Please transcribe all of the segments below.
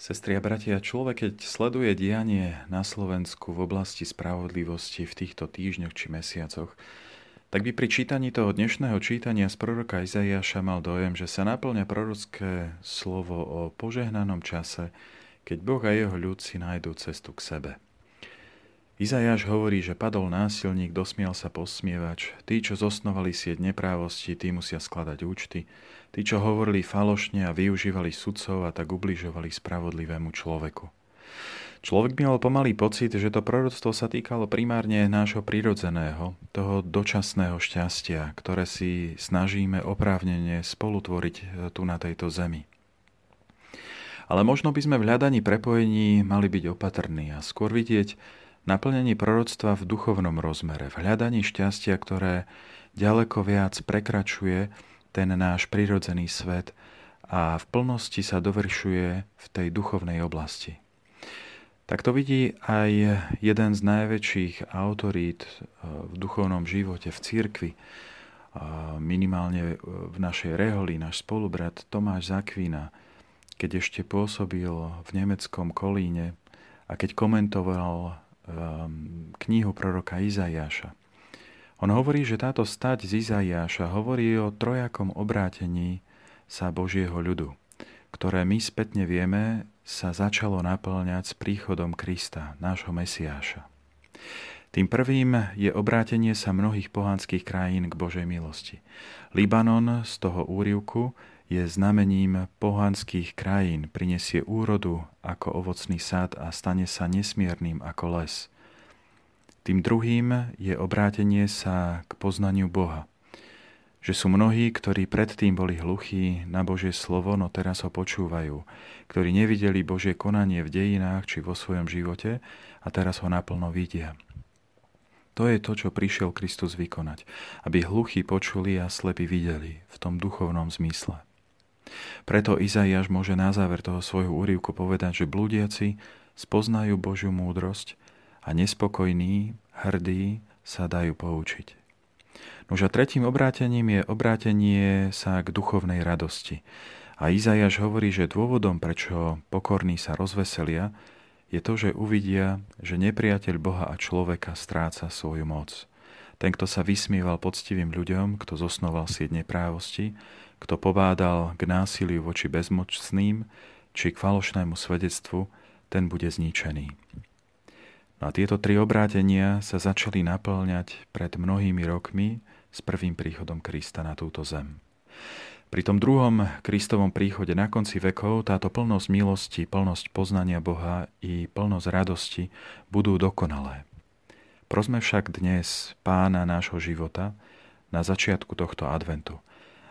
Sestri a bratia, človek, keď sleduje dianie na Slovensku v oblasti spravodlivosti v týchto týždňoch či mesiacoch, tak by pri čítaní toho dnešného čítania z proroka Izaiáša mal dojem, že sa naplňa prorocké slovo o požehnanom čase, keď Boh a jeho ľud si nájdú cestu k sebe. Izajáš hovorí, že padol násilník, dosmial sa posmievač, tí, čo zosnovali sieť neprávosti, tí musia skladať účty, tí, čo hovorili falošne a využívali sudcov a tak ubližovali spravodlivému človeku. Človek mal pomalý pocit, že to proroctvo sa týkalo primárne nášho prirodzeného, toho dočasného šťastia, ktoré si snažíme oprávnene spolutvoriť e, tu na tejto zemi. Ale možno by sme v hľadaní prepojení mali byť opatrní a skôr vidieť, naplnení proroctva v duchovnom rozmere, v hľadaní šťastia, ktoré ďaleko viac prekračuje ten náš prirodzený svet a v plnosti sa dovršuje v tej duchovnej oblasti. Tak to vidí aj jeden z najväčších autorít eh, v duchovnom živote, v cirkvi, minimálne v našej reholi, náš spolubrat Tomáš Zakvína, keď ešte pôsobil v nemeckom Kolíne a keď komentoval knihu proroka Izajáša. On hovorí, že táto stať z Izajáša hovorí o trojakom obrátení sa Božieho ľudu, ktoré my spätne vieme sa začalo naplňať s príchodom Krista, nášho Mesiáša. Tým prvým je obrátenie sa mnohých pohanských krajín k Božej milosti. Libanon z toho úrivku je znamením pohanských krajín, prinesie úrodu ako ovocný sad a stane sa nesmiernym ako les. Tým druhým je obrátenie sa k poznaniu Boha. Že sú mnohí, ktorí predtým boli hluchí na Božie slovo, no teraz ho počúvajú, ktorí nevideli Božie konanie v dejinách či vo svojom živote a teraz ho naplno vidia. To je to, čo prišiel Kristus vykonať, aby hluchí počuli a slepí videli v tom duchovnom zmysle. Preto Izaiáš môže na záver toho svojho úrivku povedať, že blúdiaci spoznajú Božiu múdrosť a nespokojní, hrdí sa dajú poučiť. Nož a tretím obrátením je obrátenie sa k duchovnej radosti. A Izajaš hovorí, že dôvodom, prečo pokorní sa rozveselia, je to, že uvidia, že nepriateľ Boha a človeka stráca svoju moc. Ten, kto sa vysmieval poctivým ľuďom, kto zosnoval sieť neprávosti, kto pobádal k násiliu voči bezmocným či k falošnému svedectvu, ten bude zničený. No a tieto tri obrátenia sa začali naplňať pred mnohými rokmi s prvým príchodom Krista na túto zem. Pri tom druhom Kristovom príchode na konci vekov táto plnosť milosti, plnosť poznania Boha i plnosť radosti budú dokonalé. Prosme však dnes pána nášho života na začiatku tohto adventu –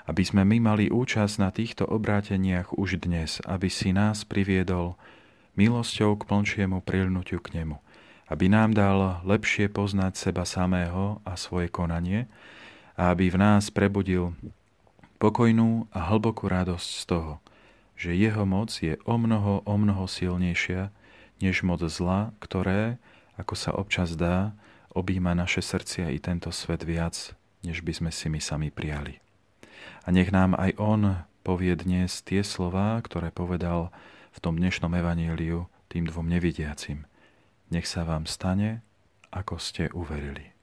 aby sme my mali účasť na týchto obráteniach už dnes, aby si nás priviedol milosťou k plnčiemu prilnutiu k nemu, aby nám dal lepšie poznať seba samého a svoje konanie a aby v nás prebudil pokojnú a hlbokú radosť z toho, že jeho moc je o mnoho, o mnoho silnejšia než moc zla, ktoré, ako sa občas dá, objíma naše srdcia i tento svet viac, než by sme si my sami prijali. A nech nám aj On povie dnes tie slová, ktoré povedal v tom dnešnom evaníliu tým dvom nevidiacim. Nech sa vám stane, ako ste uverili.